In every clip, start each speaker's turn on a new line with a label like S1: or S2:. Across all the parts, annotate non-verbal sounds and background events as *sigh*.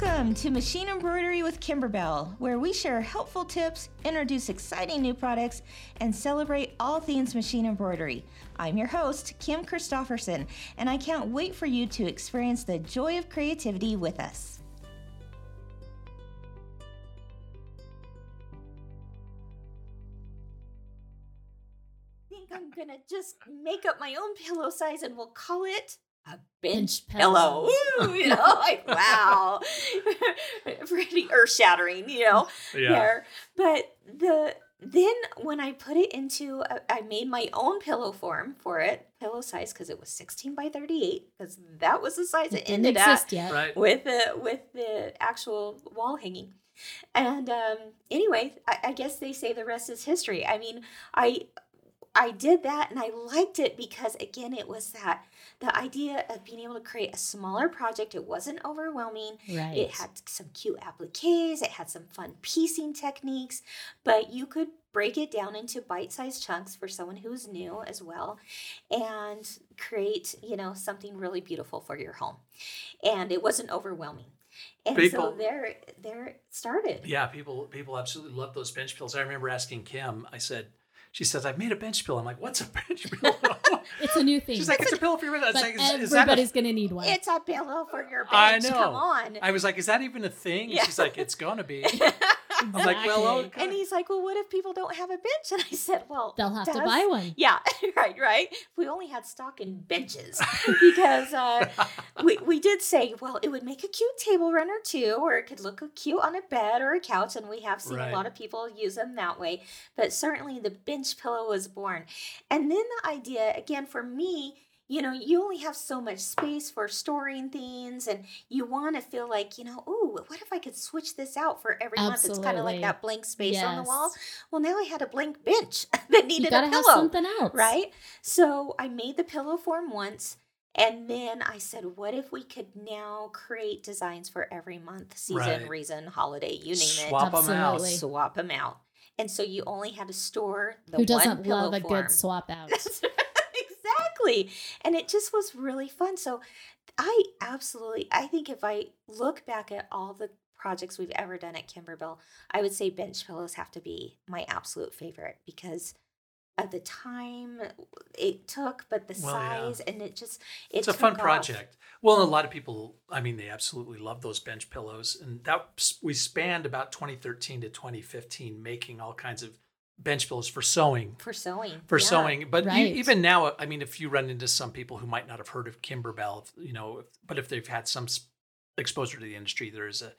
S1: Welcome to Machine Embroidery with Kimberbell, where we share helpful tips, introduce exciting new products, and celebrate all things machine embroidery. I'm your host, Kim Christopherson, and I can't wait for you to experience the joy of creativity with us. I think I'm gonna just make up my own pillow size and we'll call it a bench,
S2: Bench
S1: pillow.
S2: pillow. *laughs*
S1: Ooh, you know, *laughs* like wow, *laughs* pretty earth shattering, you know. There, but the then when I put it into, a, I made my own pillow form for it, pillow size because it was 16 by 38 because that was the size it,
S2: It didn't
S1: ended at
S2: exist yet.
S3: Right.
S1: with the with the actual wall hanging. And um, anyway, I, I guess they say the rest is history. I mean, I I did that and I liked it because again, it was that the idea of being able to create a smaller project. It wasn't overwhelming.
S2: Right.
S1: It had some cute appliques, it had some fun piecing techniques, but you could break it down into bite-sized chunks for someone who's new as well and create, you know, something really beautiful for your home. And it wasn't overwhelming. And so there there it started.
S3: Yeah, people people absolutely love those bench pillows. I remember asking Kim. I said, she says, "I've made a bench pillow." I'm like, "What's a bench *laughs* pillow?"
S2: It's a new thing.
S3: She's like, "It's a pillow for your bed." I was
S2: but
S3: like, is, is
S2: everybody's gonna need one.
S1: It's a pillow for your
S3: I know.
S1: Come on.
S3: I was like, "Is that even a thing?"
S1: Yeah.
S3: She's like, "It's gonna be." *laughs* I'm like, "Well,
S2: Exactly.
S3: okay."
S1: And he's like, Well, what if people don't have a bench? *laughs* And I said, Well,
S2: They'll have to buy one.
S1: Yeah, *laughs* right, right. We only had stock in benches *laughs* because uh, we, we did say, well, it would make a cute table runner too, or it could look cute on a bed or a couch. And we have seen
S3: Right.
S1: a lot of people use them that way. But certainly the bench pillow was born. And then the idea, again, for me, you know, you only have so much space for storing things, and you want to feel like, you know, ooh, what if I could switch this out for every month? It's kind of like that blank space on the wall. Well, now I had a blank bench *laughs* that
S2: You
S1: needed
S2: gotta
S1: a
S2: have
S1: pillow
S2: something else.
S1: right? So I made the pillow form once, and then I said, what if we could now create designs for every month, season,
S3: Right.
S1: reason, holiday, you name it?
S3: Swap them out.
S1: Swap them out. And so you only had to store the
S2: Who doesn't
S1: pillow
S2: love a
S1: form.
S2: good swap out? *laughs*
S1: exactly. And it just was really fun. So I absolutely, I think if I look back at all the projects we've ever done at Kimberbell, I would say bench pillows have to be my absolute favorite because of the time it took, but the
S3: Well, yeah.
S1: size and it just, it
S3: it's a fun
S1: off.
S3: project. Well, a lot of people, I mean, they absolutely love those bench pillows, and that we spanned about 2013 to 2015 making all kinds of bench pillows for sewing.
S1: For sewing.
S3: for
S1: yeah.
S3: sewing. But
S2: Right.
S3: even now, I mean, if you run into some people who might not have heard of Kimberbell, if- you know, but if they've had some s- exposure to the industry, there is a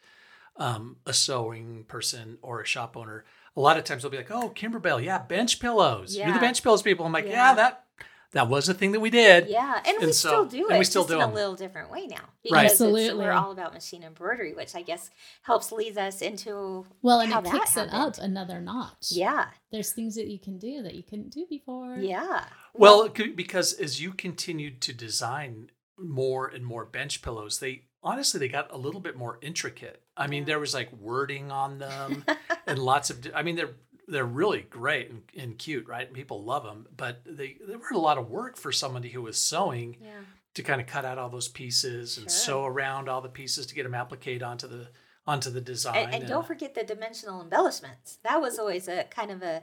S3: um, a sewing person or a shop owner. A lot of times they'll be like, "Oh, Kimberbell, yeah, bench pillows. You're the bench pillows people." I'm like,
S1: Yeah.
S3: "Yeah, that that was a thing that we did."
S1: Yeah, and, we
S3: And
S1: still
S3: so-
S1: do
S3: and
S1: it,
S3: we still
S1: just
S3: do
S1: in a
S3: 'em.
S1: little different way now.
S3: Right.
S1: Because it's-
S2: Absolutely.
S1: we're all about machine embroidery, which I guess helps leads us into
S2: Well, and
S1: how
S2: it
S1: that
S2: kicks it up another notch.
S1: yeah,
S2: There's things that you can do that you couldn't do before.
S1: yeah.
S3: Well, it because as you continued to design more and more bench pillows, they honestly they got a little bit more intricate. I mean,
S1: Yeah.
S3: there was like wording on them *laughs* and lots of. I mean, they're they're really great and, and cute, right? And people love them, but they they were a lot of work for somebody who was sewing
S1: yeah.
S3: to kind of cut out all those pieces and
S1: Sure.
S3: sew around all the pieces to get them appliqued onto the onto the design.
S1: And, and don't forget the dimensional embellishments. That was always a kind of a,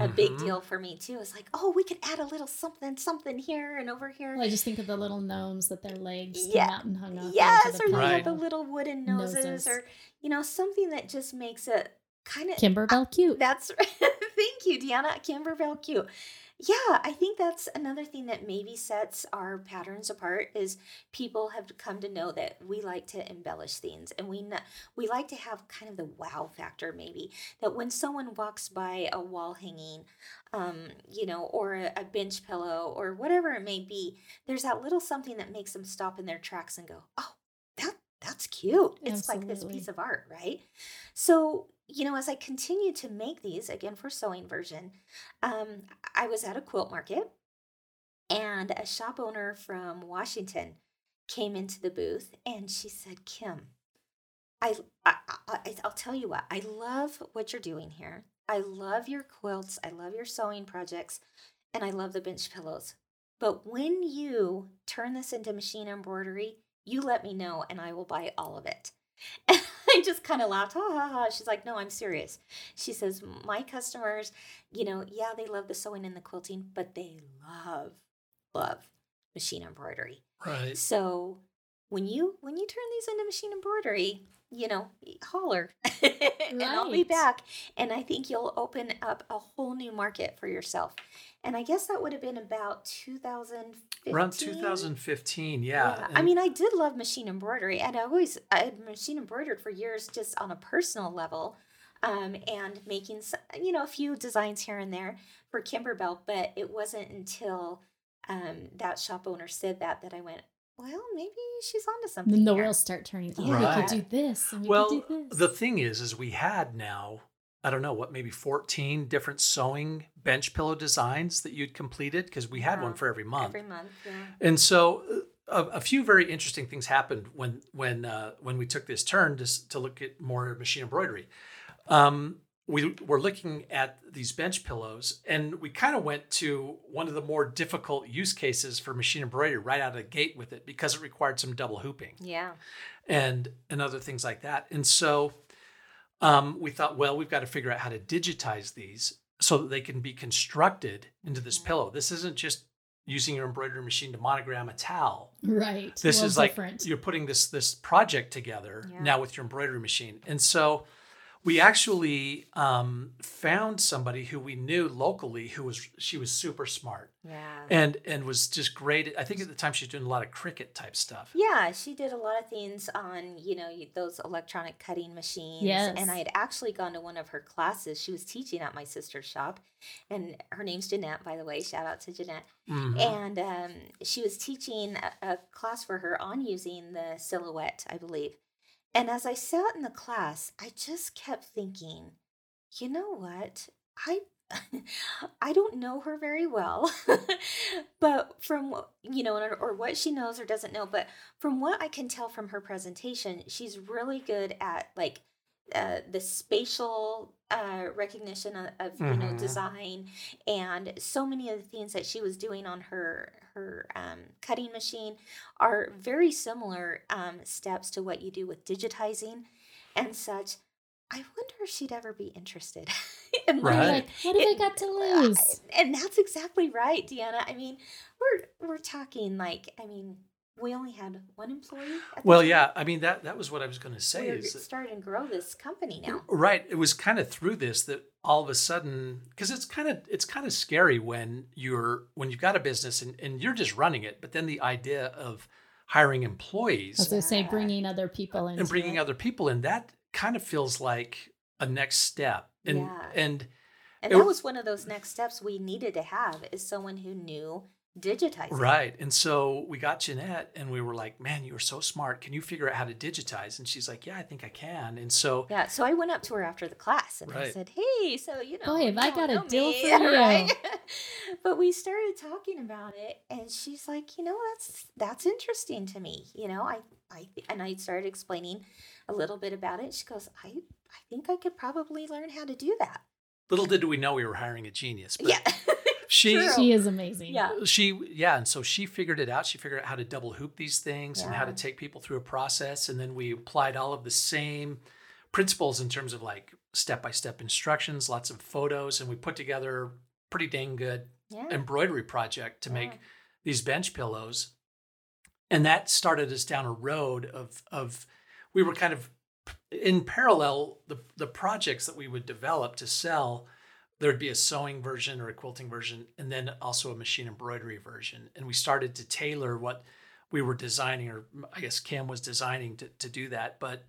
S1: a big
S3: Mhm.
S1: deal for me too. It's like, oh, we could add a little something, something here and over here.
S2: Well, I just think of the little gnomes that their legs
S1: Yeah.
S2: come out and hung up.
S1: yes,
S2: onto
S1: or
S2: the
S1: they the little wooden noses,
S2: Noses.
S1: or you know something that just makes it kind of
S2: Kimberbell cute.
S1: That's *laughs* thank you, Deanna Kimberbell cute. Yeah, I think that's another thing that maybe sets our patterns apart is people have come to know that we like to embellish things and we we like to have kind of the wow factor maybe that when someone walks by a wall hanging um you know or a, a bench pillow or whatever it may be there's that little something that makes them stop in their tracks and go oh that that's cute it's like this piece of art right so you know, as I continued to make these again for sewing version, um, I was at a quilt market and a shop owner from Washington came into the booth and she said, Kim, I, I, I I'll tell you what, I love what you're doing here. I love your quilts, I love your sewing projects, and I love the bench pillows. But when you turn this into machine embroidery, you let me know and I will buy all of it. And *laughs* I *laughs* just kind of laughed, ha ha ha. She's like, no, I'm serious. She says, my customers, you know, yeah, they love the sewing and the quilting, but they love, love machine embroidery.
S3: Right.
S1: So when you when you turn these into machine embroidery, you know, holler *laughs* and I'll be back. And I think you'll open up a whole new market for yourself. And I guess that would have been about 2015.
S3: Around 2015, yeah.
S1: I
S3: and-
S1: mean, I did love machine embroidery, and I always I had machine embroidered for years, just on a personal level, um, and making you know a few designs here and there for Kimberbell. But it wasn't until um, that shop owner said that that I went, well, maybe she's onto something.
S2: Then the
S1: here."
S2: wheels start turning. Oh,
S3: Right.
S2: we could do this and we
S3: well,
S2: could do this.
S3: the thing is, is we had now, I don't know, what, maybe 14 different sewing bench pillow designs that you'd completed because we had one for every month.
S1: every month. Yeah.
S3: And so uh, a, a few very interesting things happened when when uh, when we took this turn to, to look at more machine embroidery. Um, we were looking at these bench pillows, and we kind of went to one of the more difficult use cases for machine embroidery right out of the gate with it because it required some double hooping
S1: Yeah.
S3: and and other things like that. And so um, we thought, well, we've got to figure out how to digitize these so that they can be constructed into this
S1: Mhm.
S3: pillow. This isn't just using your embroidery machine to monogram a towel.
S2: right.
S3: This
S2: Well,
S3: is like you're putting this this project together
S1: Yeah.
S3: now with your embroidery machine. And so we actually um, found somebody who we knew locally who was she was super smart
S1: Yeah.
S3: and and was just great. at- I think at the time she was doing a lot of Cricut type stuff.
S1: Yeah, she did a lot of things on, you know, those electronic cutting machines.
S2: Yes.
S1: And I had actually gone to one of her classes. She was teaching at my sister's shop. And her name's Jeanette, by the way. Shout out to Jeanette.
S3: Mhm.
S1: And um, she was teaching a, a class for her on using the silhouette, I believe. And as I sat in the class, I just kept thinking, you know what? I *laughs* I don't know her very well, *laughs* but from you know, or, or what she knows or doesn't know, but from what I can tell from her presentation, she's really good at like uh, the spatial uh, recognition of, of you know
S3: Mhm.
S1: design and so many of the things that she was doing on her her um, cutting machine are very similar um, steps to what you do with digitizing and such. I wonder if she'd ever be interested *laughs* in
S3: Right.
S2: like, what have I got to lose?
S1: and that's exactly right, Deanna. I mean, we're we're talking like I mean, we only had one employee. At
S3: Well,
S1: time.
S3: yeah, I mean that that was what I was going to say
S1: we're
S3: is
S1: starting to grow this company now.
S3: right. It was kind of through this that all of a sudden because it's kind of it's kind of scary when you're when you've got a business and, and you're just running it, but then the idea of hiring employees
S2: As I say, bringing other people in.
S3: and bringing other people in that kind of feels like a next step. And
S1: Yeah.
S3: and
S1: And
S3: it-
S1: that was one of those next steps we needed to have is someone who knew digitizing.
S3: Right. And so we got Jeanette and we were like, man, you are so smart. Can you figure out how to digitize? And she's like, yeah, I think I can. And so,
S1: Yeah, so I went up to her after the class and I said, "Hey, so you know,
S2: Boy, have I got a deal
S1: me,
S2: for *laughs* you."
S1: right?" *laughs* but we started talking about it, and she's like, "You know, that's that's interesting to me. You know, I I and I started explaining a little bit about it. She goes, "I I think I could probably learn how to do that."
S3: little did we know we were hiring a genius. But
S1: Yeah, *laughs*
S3: she,
S1: True.
S2: She is amazing.
S1: yeah,
S3: she, yeah. And so she figured it out. She figured out how to double hoop these things and how to take people through a process. And then we applied all of the same principles in terms of like step by step instructions, lots of photos, and we put together pretty dang good
S1: yeah.
S3: embroidery project to make these bench pillows and that started us down a road of of we were kind of in parallel the the projects that we would develop to sell there'd be a sewing version or a quilting version and then also a machine embroidery version. And we started to tailor what we were designing or i guess Kim was designing to, to do that. But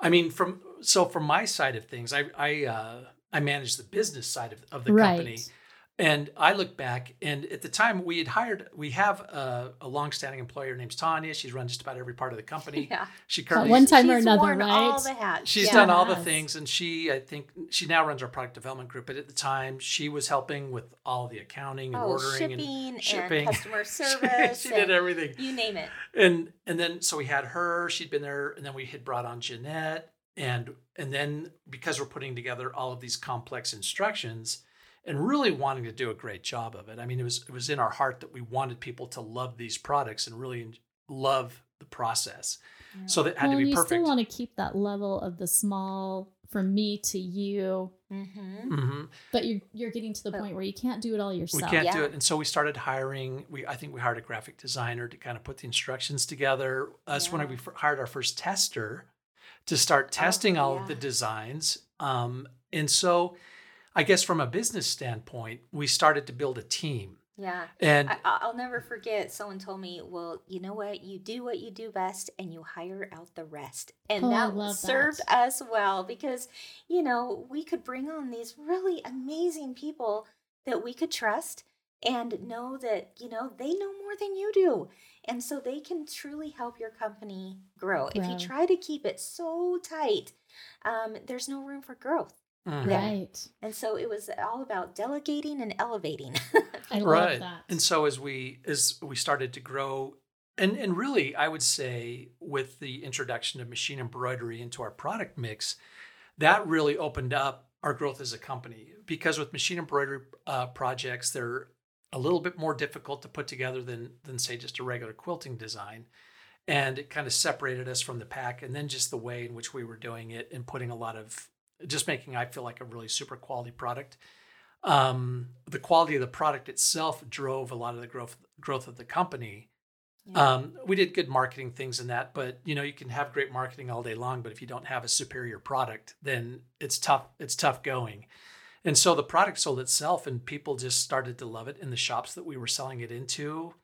S3: i mean from so from my side of things i i uh i manage the business side of, of the company.
S2: Right.
S3: And I look back, and at the time we had hired, we have a, a longstanding employer named Tanya. She's run just about every part of the company.
S1: yeah.
S3: She
S2: At
S3: currently
S2: one time or
S1: She's
S2: another,
S1: worn all
S2: right?
S1: the hats.
S3: she's
S1: yeah.
S3: done all the things, and she I think she now runs our product development group. But at the time, she was helping with all the accounting and
S1: Oh,
S3: ordering
S1: shipping
S3: and shipping.
S1: and customer service. *laughs* *laughs*
S3: she did
S1: and
S3: everything.
S1: You name it.
S3: and and then so we had her she'd been there and then we had brought on jeanette and and then because we're putting together all of these complex instructions and really wanting to do a great job of it i mean it was it was in our heart that we wanted people to love these products and really love the process. So that had
S2: well,
S3: to be
S2: you
S3: perfect.
S2: still want to keep that level of the small from me to you,
S1: Mm-hmm.
S3: hmm
S2: but you're you're getting to the
S1: But-
S2: point where you can't do it all yourself.
S3: We can't do it, and so we started hiring. We I think we hired a graphic designer to kind of put the instructions together. That's when we hired our first tester to start testing all of the designs. Um, and so, I guess from a business standpoint, we started to build a team.
S1: Yeah.
S3: And
S1: I, I'll never forget. Someone told me, "Well, you know what? You do what you do best, and you hire out the rest." And
S2: Oh,
S1: that served
S2: that.
S1: us well because, you know, we could bring on these really amazing people that we could trust and know that you know they know more than you do, and so they can truly help your company grow. If you try to keep it so tight, um, there's no room for growth.
S3: Mhm.
S2: Right.
S1: And so it was all about delegating and elevating. *laughs*
S2: I love
S3: right
S2: that.
S3: and so as we as we started to grow and and really i would say with the introduction of machine embroidery into our product mix that really opened up our growth as a company because with machine embroidery uh, projects they're a little bit more difficult to put together than than say just a regular quilting design and it kind of separated us from the pack and then just the way in which we were doing it and putting a lot of just making i feel like a really super quality product um, the quality of the product itself drove a lot of the growth growth of the company.
S1: Yeah.
S3: Um, we did good marketing things in that, but you know you can have great marketing all day long, but if you don't have a superior product, then it's tough. It's tough going. And so the product sold itself, and people just started to love it in the shops that we were selling it into.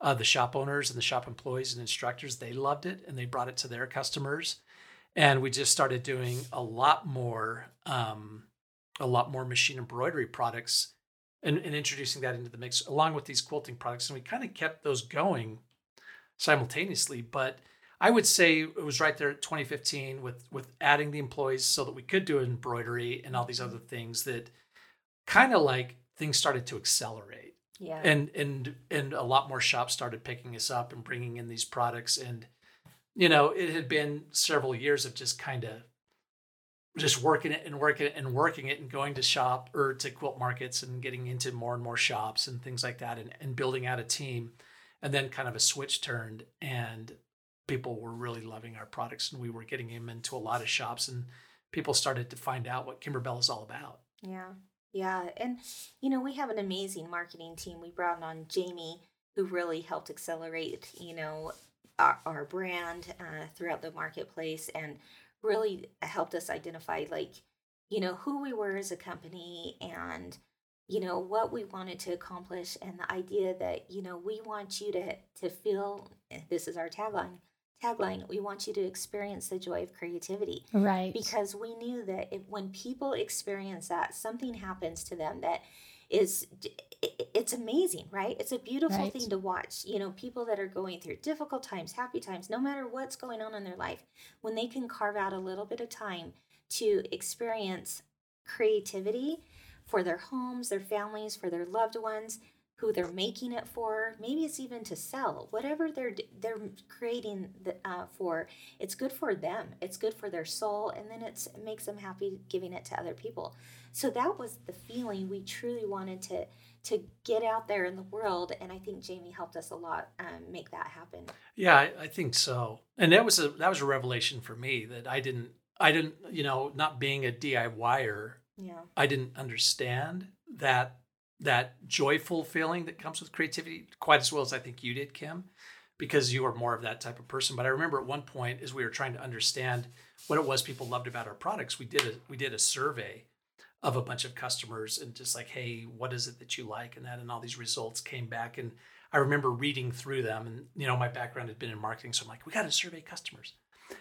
S3: Uh, the shop owners and the shop employees and instructors they loved it, and they brought it to their customers. And we just started doing a lot more, um, a lot more machine embroidery products and, and introducing that into the mix along with these quilting products. And we kind of kept those going simultaneously. But I would say it was right there at 2015 with with adding the employees so that we could do embroidery and all these other things that kind of like things started to accelerate
S1: yeah.
S3: and and and a lot more shops started picking us up and bringing in these products and you know it had been several years of just kind of just working it and working it and working it and going to shop or to quilt markets and getting into more and more shops and things like that and, and building out a team and then kind of a switch turned and people were really loving our products and we were getting them into a lot of shops and people started to find out what Kimberbell is all about.
S1: Yeah. Yeah. And, you know, we have an amazing marketing team. We brought on Jamie, who really helped accelerate, you know, our, our brand uh, throughout the marketplace and really helped us identify, like, you know, who we were as a company and, you know, what we wanted to accomplish and the idea that, you know, we want you to, to feel this is our tagline tagline we want you to experience the joy of creativity
S2: Right.
S1: because we knew that if, when people experience that something happens to them that is it- it's amazing right it's a beautiful
S2: Right.
S1: thing to watch you know people that are going through difficult times happy times no matter what's going on in their life when they can carve out a little bit of time to experience creativity for their homes their families for their loved ones who they're making it for maybe it's even to sell whatever they're they're creating the, uh, for it's good for them it's good for their soul and then it's, it makes them happy giving it to other people so that was the feeling we truly wanted to to get out there in the world and i think jamie helped us a lot um, make that happen
S3: Yeah, I, I think so. And that was a that was a revelation for me that I didn't I didn't you know not being a DIYer
S1: yeah
S3: I didn't understand that that joyful feeling that comes with creativity quite as well as I think you did, Kim, because you are more of that type of person. But I remember at one point as we were trying to understand what it was people loved about our products, we did a we did a survey of a bunch of customers and just like, hey, what is it that you like? And that and all these results came back. And I remember reading through them. And you know, my background had been in marketing. So I'm like, we got to survey customers.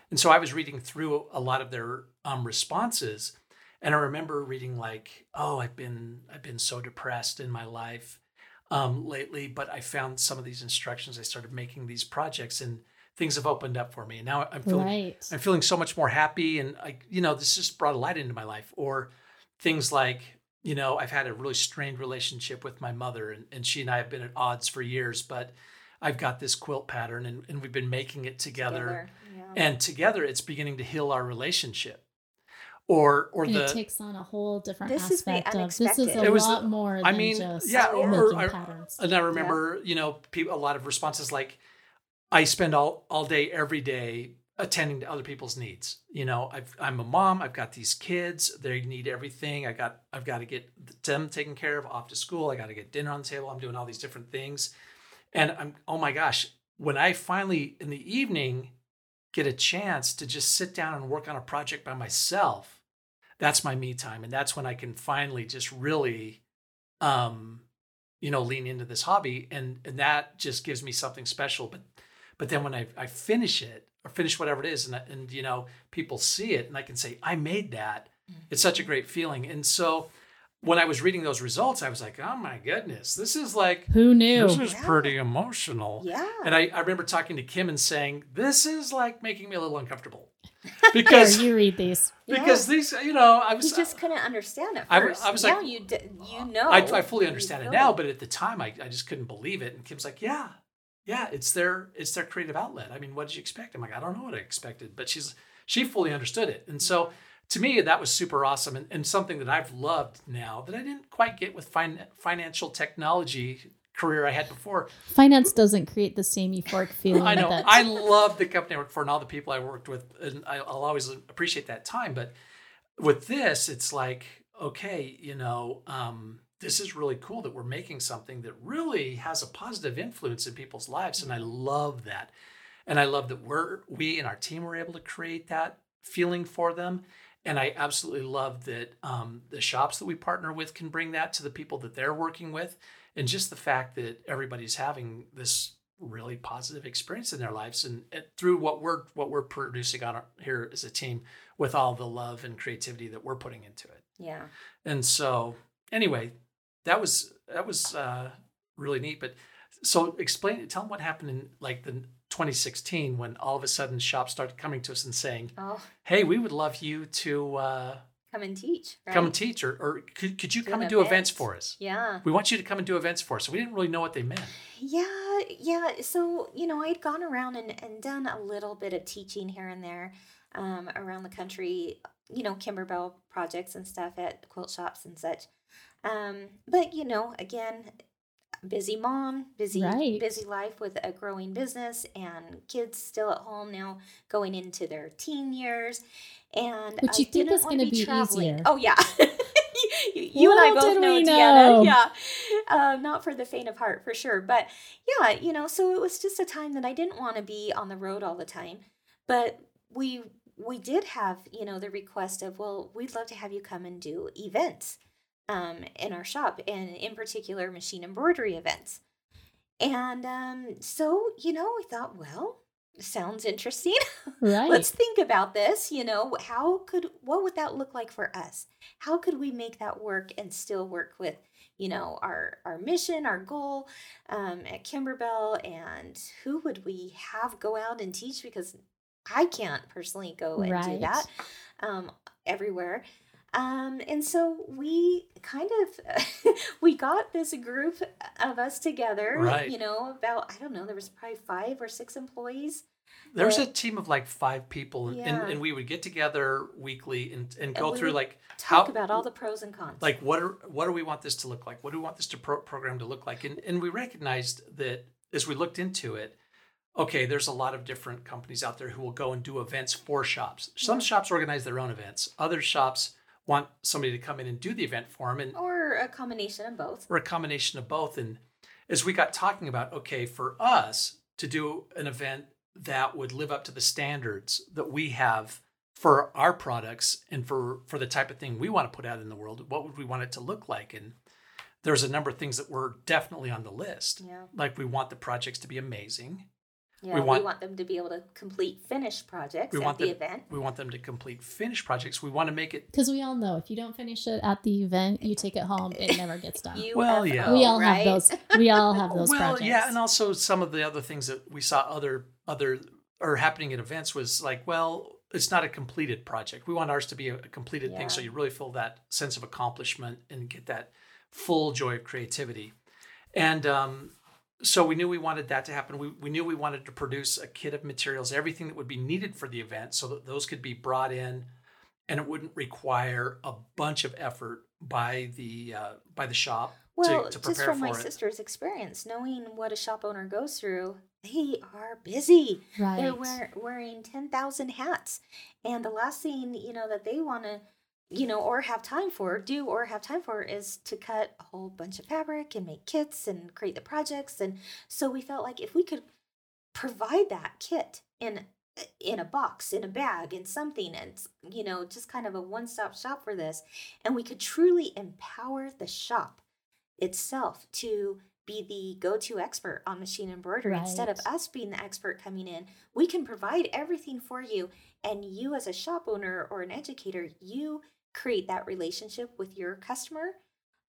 S3: And so I was reading through a lot of their um, responses. And I remember reading like, oh, I've been I've been so depressed in my life um, lately, but I found some of these instructions. I started making these projects, and things have opened up for me. And now I'm feeling
S2: Right.
S3: I'm feeling so much more happy, and I, you know, this just brought a light into my life. Or things like, you know, I've had a really strained relationship with my mother, and, and she and I have been at odds for years, but I've got this quilt pattern, and, and we've been making it together,
S1: yeah
S3: and together it's beginning to heal our relationship. Or, or
S2: And
S3: the
S2: it takes on a whole different
S1: This is the
S2: aspect of this is
S1: unexpected.
S2: a
S3: It was
S2: lot more
S3: I
S2: than
S3: mean,
S2: just
S3: yeah,
S1: or-
S3: or- or-
S2: patterns.
S3: And I remember, you know, people, a lot of responses like, I spend all all day every day attending to other people's needs. You know, I've, I'm a mom. I've got these kids. They need everything. I got I've got to get them taken care of, off to school. I got to get dinner on the table. I'm doing all these different things, and I'm oh my gosh, when I finally in the evening get a chance to just sit down and work on a project by myself, that's my me time, and that's when I can finally just really, um, you know, lean into this hobby, and and that just gives me something special. But but then when I, I finish it or finish whatever it is and, and you know people see it and i can say i made that. Mm-hmm. it's such a great feeling. And so when i was reading those results i was like oh my goodness this is like
S2: who knew?
S3: this is yeah. pretty emotional.
S1: Yeah.
S3: And I, I remember talking to kim and saying this is like making me a little uncomfortable. *laughs* Because
S2: Here, you read these.
S3: because yeah. these you know i was
S1: you just couldn't understand it first. I, I was now like you d- you know.
S3: I, I fully understand it now but at the time I, I just couldn't believe it. And kim's like yeah yeah, it's their it's their creative outlet. I mean, what did you expect? I'm like, I don't know what I expected, but she's she fully understood it, and so to me that was super awesome and, and something that I've loved now that I didn't quite get with fin- financial technology career I had before.
S2: Finance doesn't create the same euphoric *laughs* feeling.
S3: I know. I love the company I worked for and all the people I worked with, and I'll always appreciate that time. But with this, it's like, okay, you know, um, this is really cool that we're making something that really has a positive influence in people's lives and i love that. And i love that we're we and our team were able to create that feeling for them. And i absolutely love that um, the shops that we partner with can bring that to the people that they're working with and just the fact that everybody's having this really positive experience in their lives and, and through what we're what we're producing on our, here as a team with all the love and creativity that we're putting into it.
S1: Yeah.
S3: And so anyway that was that was uh, really neat. But so explain, tell them what happened in like the 2016 when all of a sudden shops started coming to us and saying,
S1: "Oh,
S3: hey, we would love you to." Uh,
S1: come and teach.
S3: Right? Come and teach, or, or could, could you do come and do events for us?
S1: Yeah.
S3: We want you to come and do events for us. So we didn't really know what they meant.
S1: Yeah, yeah. So, you know, I'd gone around and, and done a little bit of teaching here and there um, around the country, you know, Kimberbell projects and stuff at quilt shops and such. Um, but you know, again, busy mom, busy right. busy life with a growing business and kids still at home now going into their teen years. And
S2: Which you I think is going to be, be easier.
S1: Oh yeah. *laughs* you, you and I both know, know, Yeah. Uh, not for the faint of heart, for sure. But yeah, you know, so it was just a time that I didn't want to be on the road all the time. But we we did have, you know, the request of, well, we'd love to have you come and do events um, in our shop, and in particular, machine embroidery events. And um, so, you know, we thought, well, sounds interesting. *laughs*
S2: Right.
S1: Let's think about this. You know, how could, what would that look like for us? How could we make that work and still work with, you know, our our mission, our goal um, at Kimberbell, and who would we have go out and teach? Because I can't personally go and right. do that um, everywhere. Um, and so we kind of *laughs* we got this group of us together.
S3: Right.
S1: You know, about I don't know, there was probably five or six employees.
S3: There was a team of like five people, yeah. and, and we would get together weekly and, and go and through like
S1: talk how, about all the pros and cons.
S3: Like what are what do we want this to look like? What do we want this to pro- program to look like? And and we recognized that as we looked into it, okay, there's a lot of different companies out there who will go and do events for shops. Some yeah. shops organize their own events. Other shops want somebody to come in and do the event for them and
S1: or a combination of both.
S3: Or a combination of both. And as we got talking about okay for us to do an event that would live up to the standards that we have for our products and for for the type of thing we want to put out in the world what would we want it to look like? And there's a number of things that were definitely on the list.
S1: Yeah.
S3: like we want the projects to be amazing
S1: yeah, we want, we want them to be able to complete finished projects
S3: we
S1: at
S3: the
S1: them, event.
S3: We want them to complete finished projects. We want to make it
S2: because we all know if you don't finish it at the event, you take it home, it never gets *laughs* done.
S3: well, yeah,
S2: we all
S1: right?
S2: have those. We all have those. *laughs*
S3: well,
S2: projects.
S3: yeah, and also some of the other things that we saw other other or happening at events was like, well, it's not a completed project. We want ours to be a completed yeah. thing, so you really feel that sense of accomplishment and get that full joy of creativity. And um, so we knew we wanted that to happen. We, we knew we wanted to produce a kit of materials, everything that would be needed for the event, so that those could be brought in, and it wouldn't require a bunch of effort by the uh, by the shop
S1: Well,
S3: to
S1: just
S3: prepare
S1: from
S3: for
S1: my
S3: it.
S1: sister's experience, knowing what a shop owner goes through, they are busy.
S2: Right.
S1: They're wear, wearing 10,000 hats. And the last thing, you know, that they want to, you know, or have time for, do or have time for is to cut a whole bunch of fabric and make kits and create the projects. And so we felt like if we could provide that kit in in a box, in a bag, in something, and you know, just kind of a one-stop shop for this, and we could truly empower the shop itself to be the go-to expert on machine embroidery. Instead of us being the expert coming in we can provide everything for you. And you as a shop owner or an educator you create that relationship with your customer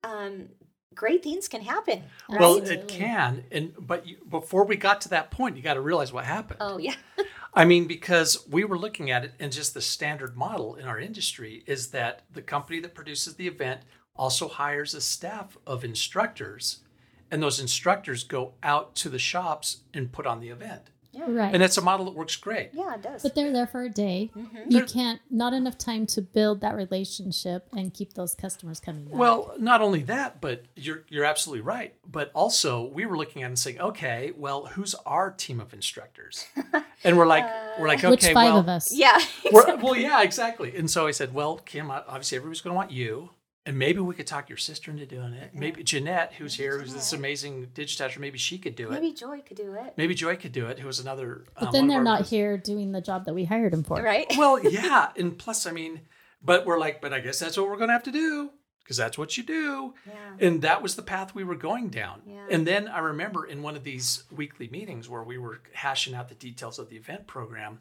S1: um, great things can happen right
S3: Well, it can, and but you, before we got to that point, you got to realize what happened.
S1: oh yeah *laughs*
S3: I mean, because we were looking at it, and just the standard model in our industry is that the company that produces the event also hires a staff of instructors, and those instructors go out to the shops and put on the event.
S1: Yeah
S2: Right.
S3: And it's a model that works great.
S1: yeah it does
S2: but they're there for a day.
S1: Mhm.
S2: You can't, not enough time to build that relationship and keep those customers coming back.
S3: Well, not only that, but you're you're absolutely right. But also, we were looking at it and saying, okay, well, who's our team of instructors? *laughs* And we're like, we're like, okay,
S2: which five
S3: well,
S2: of us?
S1: yeah
S3: We're, well, yeah, exactly. And so I said, well, Kim, obviously everybody's going to want you. And maybe we could talk your sister into doing it. Maybe Jeanette, who's here, who's this amazing digitizer, maybe she could do it.
S1: maybe joy could do it
S3: Maybe Joy could do it, who was another.
S2: But
S3: um,
S2: then they're not
S3: pres-
S2: here doing the job that we hired them for.
S1: right *laughs*
S3: Well, yeah. And plus, I mean, but we're like, but I guess that's what we're going to have to do because that's what you do.
S1: yeah
S3: And that was the path we were going down.
S1: Yeah.
S3: And then I remember in one of these weekly meetings where we were hashing out the details of the event program,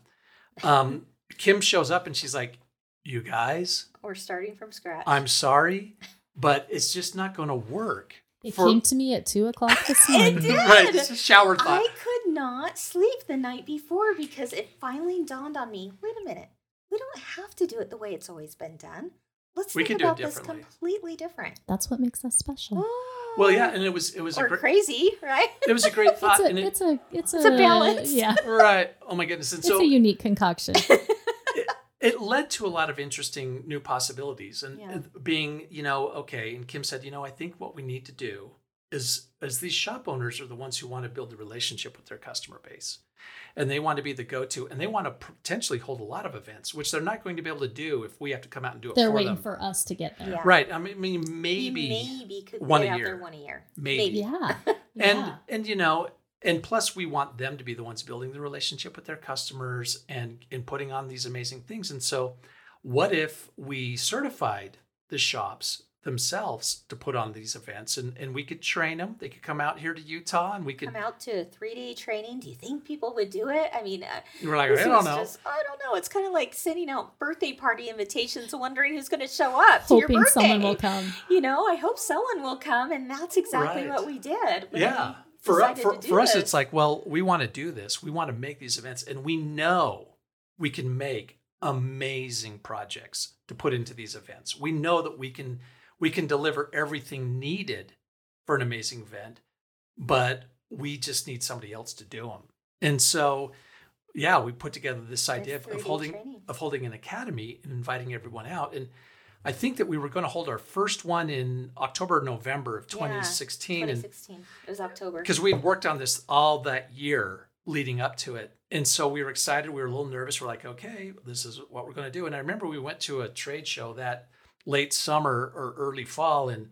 S3: um, Kim shows up and she's like, You guys,
S1: we're starting from scratch
S3: I'm sorry, but it's just not going to work.
S2: It
S3: For-
S2: came to me at two o'clock *laughs* this morning.
S1: It
S2: morning.
S1: did.
S3: right. It's a shower thought.
S1: I could not sleep the night before because it finally dawned on me wait a minute, we don't have to do it the way it's always been done. Let's
S3: We
S1: think
S3: can do it
S1: about this completely different.
S2: That's what makes us special. Oh.
S3: Well, yeah. And it was, it was a
S1: or crazy, right?
S3: it was a great *laughs* thought.
S2: It's a,
S3: and it,
S2: it's a, it's a,
S1: a balance.
S2: Yeah,
S3: right. Oh my goodness. And
S2: it's
S3: so
S2: a unique concoction. *laughs*
S3: it led to a lot of interesting new possibilities and
S1: Yeah.
S3: being you know okay and kim said you know i think what we need to do is as these shop owners are the ones who want to build a relationship with their customer base and they want to be the go-to and they want to potentially hold a lot of events which they're not going to be able to do if we have to come out and do it
S2: They're
S3: for
S2: waiting
S3: them
S2: for us to get there.
S1: Yeah.
S3: right i mean, I mean
S1: You
S3: maybe
S1: maybe could
S3: one a year.
S1: there one a year.
S3: Maybe. *laughs*
S2: Yeah.
S3: and
S2: yeah.
S3: and you know and plus we want them to be the ones building the relationship with their customers and and putting on these amazing things and so what if we certified the shops themselves to put on these events and and we could train them they could come out here to utah and we could
S1: Come out to a three day training. Do you think people would do it? I mean, uh,
S3: we're like i don't know
S1: Just, I don't know. It's kind of like sending out birthday party invitations, wondering who's going to show up to your
S2: Hoping
S1: birthday.
S2: someone will come.
S1: You know, I hope someone will come, and that's exactly
S3: Right.
S1: what we did.
S3: yeah
S1: we
S3: for, us- for, for us it's like well we want to do this. We want to make these events and we know we can make amazing projects to put into these events. We know that we can we can deliver everything needed for an amazing event but we just need somebody else to do them and so yeah we put together this idea of, of holding
S1: training.
S3: of holding an academy and inviting everyone out and I think that we were going to hold our first one in October, November of
S1: Yeah,
S3: 2016, and
S1: 2016. It was October.
S3: because we'd worked on this all that year leading up to it. And so we were excited. We were a little nervous. We're like, okay, this is what we're going to do. And I remember we went to a trade show that late summer or early fall, and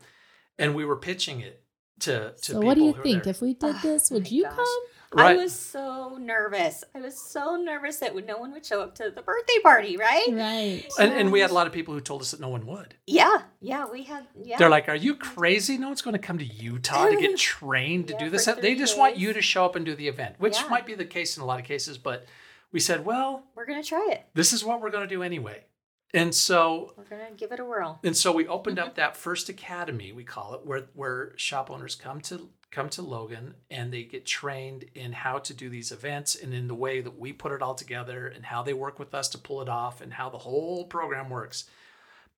S3: and we were pitching it to to
S2: So
S3: people.
S2: what do you think?
S3: there.
S2: If we did *sighs*
S1: Oh
S2: this, would
S1: my
S2: you
S1: gosh.
S2: come?
S1: I was so nervous. I was so nervous that no one would show up to the birthday party, right?
S2: Right.
S3: and, and we had a lot of people who told us that no one would.
S1: Yeah, yeah, we had. Yeah,
S3: They're like, "Are you crazy? No one's going to come to Utah to get *laughs* trained to
S1: Yeah,
S3: do this. They
S1: three
S3: just want you to show up and do the event," which
S1: Yeah.
S3: might be the case in a lot of cases. But we said, "Well,
S1: we're gonna try it.
S3: this is what we're going to do anyway." And so
S1: We're gonna give it a whirl.
S3: And so we opened up mm-hmm. that first academy, we call it, where where shop owners come to come to Logan and they get trained in how to do these events and in the way that we put it all together and how they work with us to pull it off and how the whole program works.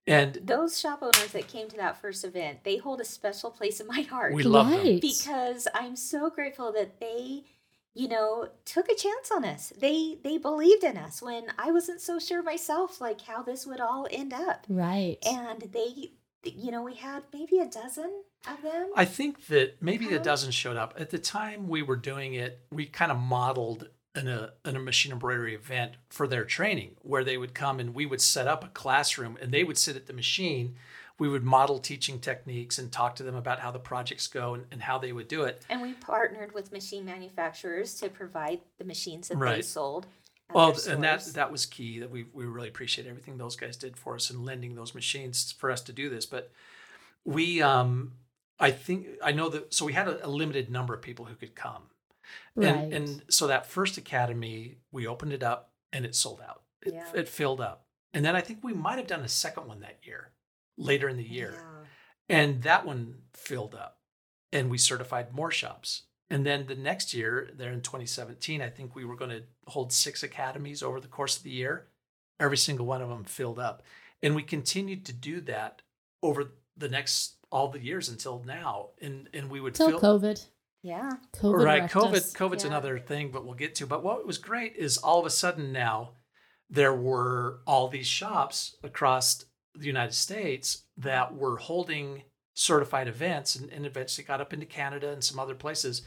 S3: And
S1: Those shop owners that came to that first event, they hold a special place in my heart.
S3: we love them.
S1: Because I'm so grateful that they, you know, took a chance on us. They they believed in us when I wasn't so sure myself like how this would all end up.
S2: Right.
S1: And they you know, we had maybe a dozen of them.
S3: I think that maybe a
S1: uh-huh.
S3: dozen showed up. At the time we were doing it, we kind of modeled in a, in a machine embroidery event for their training where they would come and we would set up a classroom and they would sit at the machine. We would model teaching techniques and talk to them about how the projects go and, and how they would do it.
S1: and we partnered with machine manufacturers to provide the machines that they sold.
S3: Well, and that that was key. That we we really appreciate everything those guys did for us and lending those machines for us to do this. But we, um, I think I know that. So we had a, a limited number of people who could come,
S2: Right.
S3: and and so that first academy we opened it up and it sold out. It,
S1: Yeah.
S3: it filled up, and then I think we might have done a second one that year, later in the year,
S1: Yeah.
S3: and that one filled up, and we certified more shops. And then the next year, there in 2017, I think we were going to hold six academies over the course of the year. Every single one of them filled up. And we continued to do that over the next all the years until now. And and we would
S2: Till
S3: fill
S2: COVID.
S1: Yeah.
S2: COVID.
S3: right covid
S2: us.
S3: covid's
S1: Yeah.
S3: another thing but we'll get to but what was great is all of a sudden now there were all these shops across the united states that were holding certified events and, and eventually got up into canada and some other places.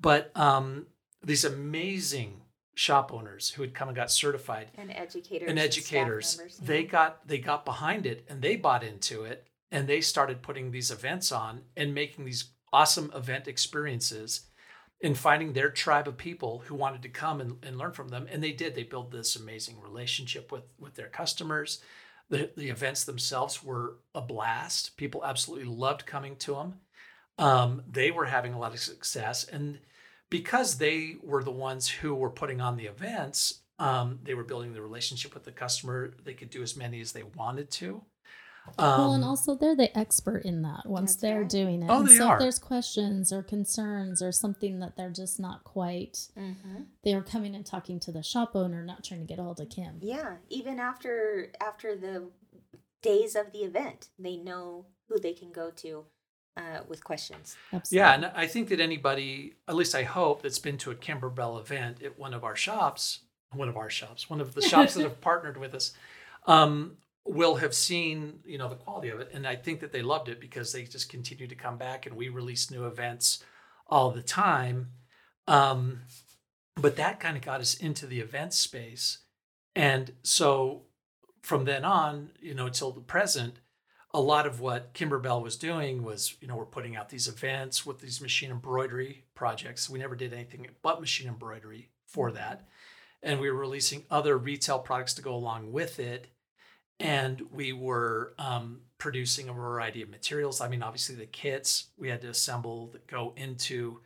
S3: But um, these amazing shop owners who had come and got certified.
S1: And educators.
S3: and educators.
S1: members,
S3: they
S1: yeah.
S3: got they got behind it and they bought into it and they started putting these events on and making these awesome event experiences and finding their tribe of people who wanted to come and, and learn from them. And they did. They built this amazing relationship with with their customers the, the events themselves were a blast. People absolutely loved coming to them um, they were having a lot of success. And because they were the ones who were putting on the events um, they were building the relationship with the customer. They could do as many as they wanted to um,
S2: well, and also they're the expert in that once they're
S1: right.
S2: doing it.
S3: Oh,
S2: and
S3: they
S2: so
S3: are.
S2: if there's questions or concerns or something that they're just not quite,
S1: Mhm.
S2: they're coming and talking to the shop owner, not trying to get a hold of Kim.
S1: Yeah. Even after after the days of the event, they know who they can go to uh, with questions.
S2: Absolutely.
S3: Yeah, and I think that anybody, at least I hope, that's been to a Kimberbell event at one of our shops, one of our shops, one of the shops that *laughs* have partnered with us, um, will have seen, you know, the quality of it. And I think that they loved it because they just continue to come back and we release new events all the time. Um, but that kind of got us into the event space. And so from then on, you know, till the present, a lot of what Kimberbell was doing was, you know, we're putting out these events with these machine embroidery projects. We never did anything but machine embroidery for that. And we were releasing other retail products to go along with it. And we were um, producing a variety of materials. I mean, obviously, the kits we had to assemble that go into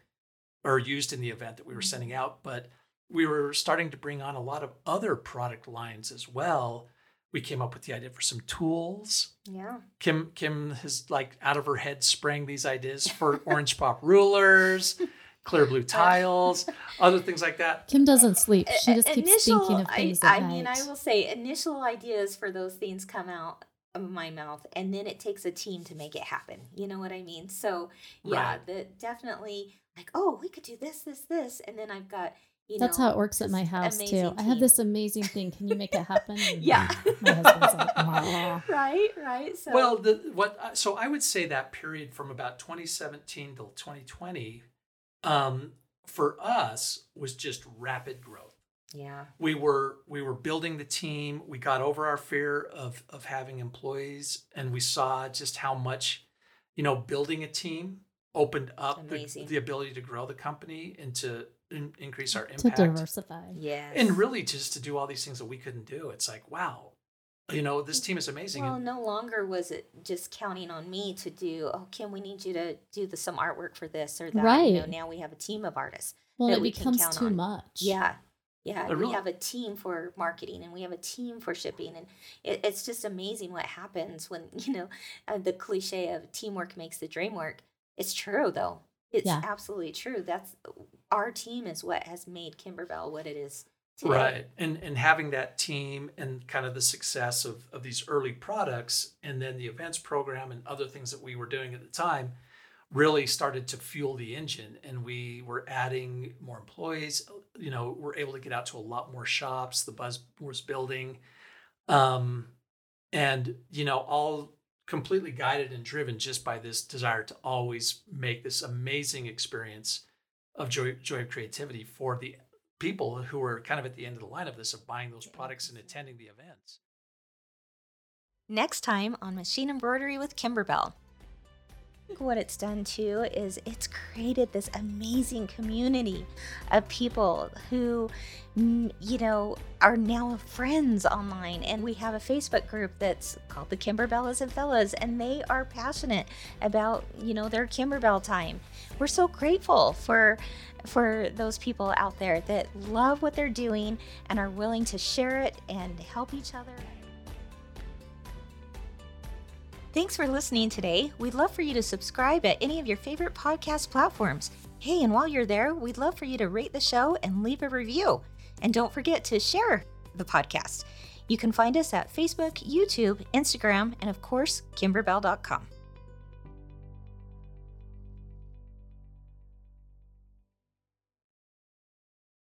S3: or used in the event that we were sending out. But we were starting to bring on a lot of other product lines as well. We came up with the idea for some tools.
S1: Yeah.
S3: Kim Kim has like out of her head sprang these ideas for *laughs* orange pop rulers, *laughs* clear blue uh, *laughs* tiles, other things like that.
S2: Kim doesn't sleep. She just
S1: I-
S2: keeps
S1: initial-
S2: thinking of
S1: I-
S2: things
S1: I,
S2: at
S1: mean. I will say initial ideas for those things come out of my mouth, and then it takes a team to make it happen. You know what I mean? So yeah,
S3: Right.
S1: the definitely like, oh, we could do this, this, this, and then I've got you
S2: That's
S1: know
S2: how it works at my house too.
S1: amazing
S2: I have this amazing thing. Can you make it happen? *laughs* And
S1: Yeah.
S2: My husband's like, "Nah." *laughs*
S1: right, right. So
S3: Well, the what I- so I would say that period from about 2017 till 2020 um, for us was just rapid growth.
S1: yeah,
S3: we were we were building the team. We got over our fear of of having employees and we saw just how much you know building a team opened up the, the ability to grow the company and to in, increase our
S2: to
S3: impact.
S2: diversify.
S1: yes,
S3: and really just to do all these things that we couldn't do. It's like wow you know this team is amazing
S1: Well,
S3: and,
S1: no longer was it just counting on me to do. Oh, Kim, we need you to do the, some artwork for this or that. Right. You know,
S2: Right.
S1: now we have a team of artists.
S2: Well,
S1: that
S2: it
S1: we can
S2: becomes
S1: count
S2: too
S1: on.
S2: much.
S1: Yeah. Yeah.
S3: Uh,
S1: we have a team for marketing and we have a team for shipping. And it, it's just amazing what happens when, *laughs* you know, uh, the cliche of teamwork makes the dream work. It's true, though. It's
S2: Yeah.
S1: absolutely true. That's our team is what has made Kimberbell what it is
S3: right. And and having that team and kind of the success of of these early products and then the events program and other things that we were doing at the time really started to fuel the engine. And we were adding more employees you know we're able to get out to a lot more shops. The buzz was building. Um and you know all completely guided and driven just by this desire to always make this amazing experience of joy, joy of creativity for the people who are kind of at the end of the line of this of buying those products and attending the events.
S1: Next time on Machine Embroidery with Kimberbell. What it's done too is it's created this amazing community of people who, you know, are now friends online. And we have a Facebook group that's called the Kimberbellas and Fellas, and they are passionate about, you know, their Kimberbell time. We're so grateful for for those people out there that love what they're doing and are willing to share it and help each other. Thanks for listening today. We'd love for you to subscribe at any of your favorite podcast platforms. Hey, and while you're there, we'd love for you to rate the show and leave a review. And don't forget to share the podcast. You can find us at Facebook, YouTube, Instagram, and of course, kimberbell.com.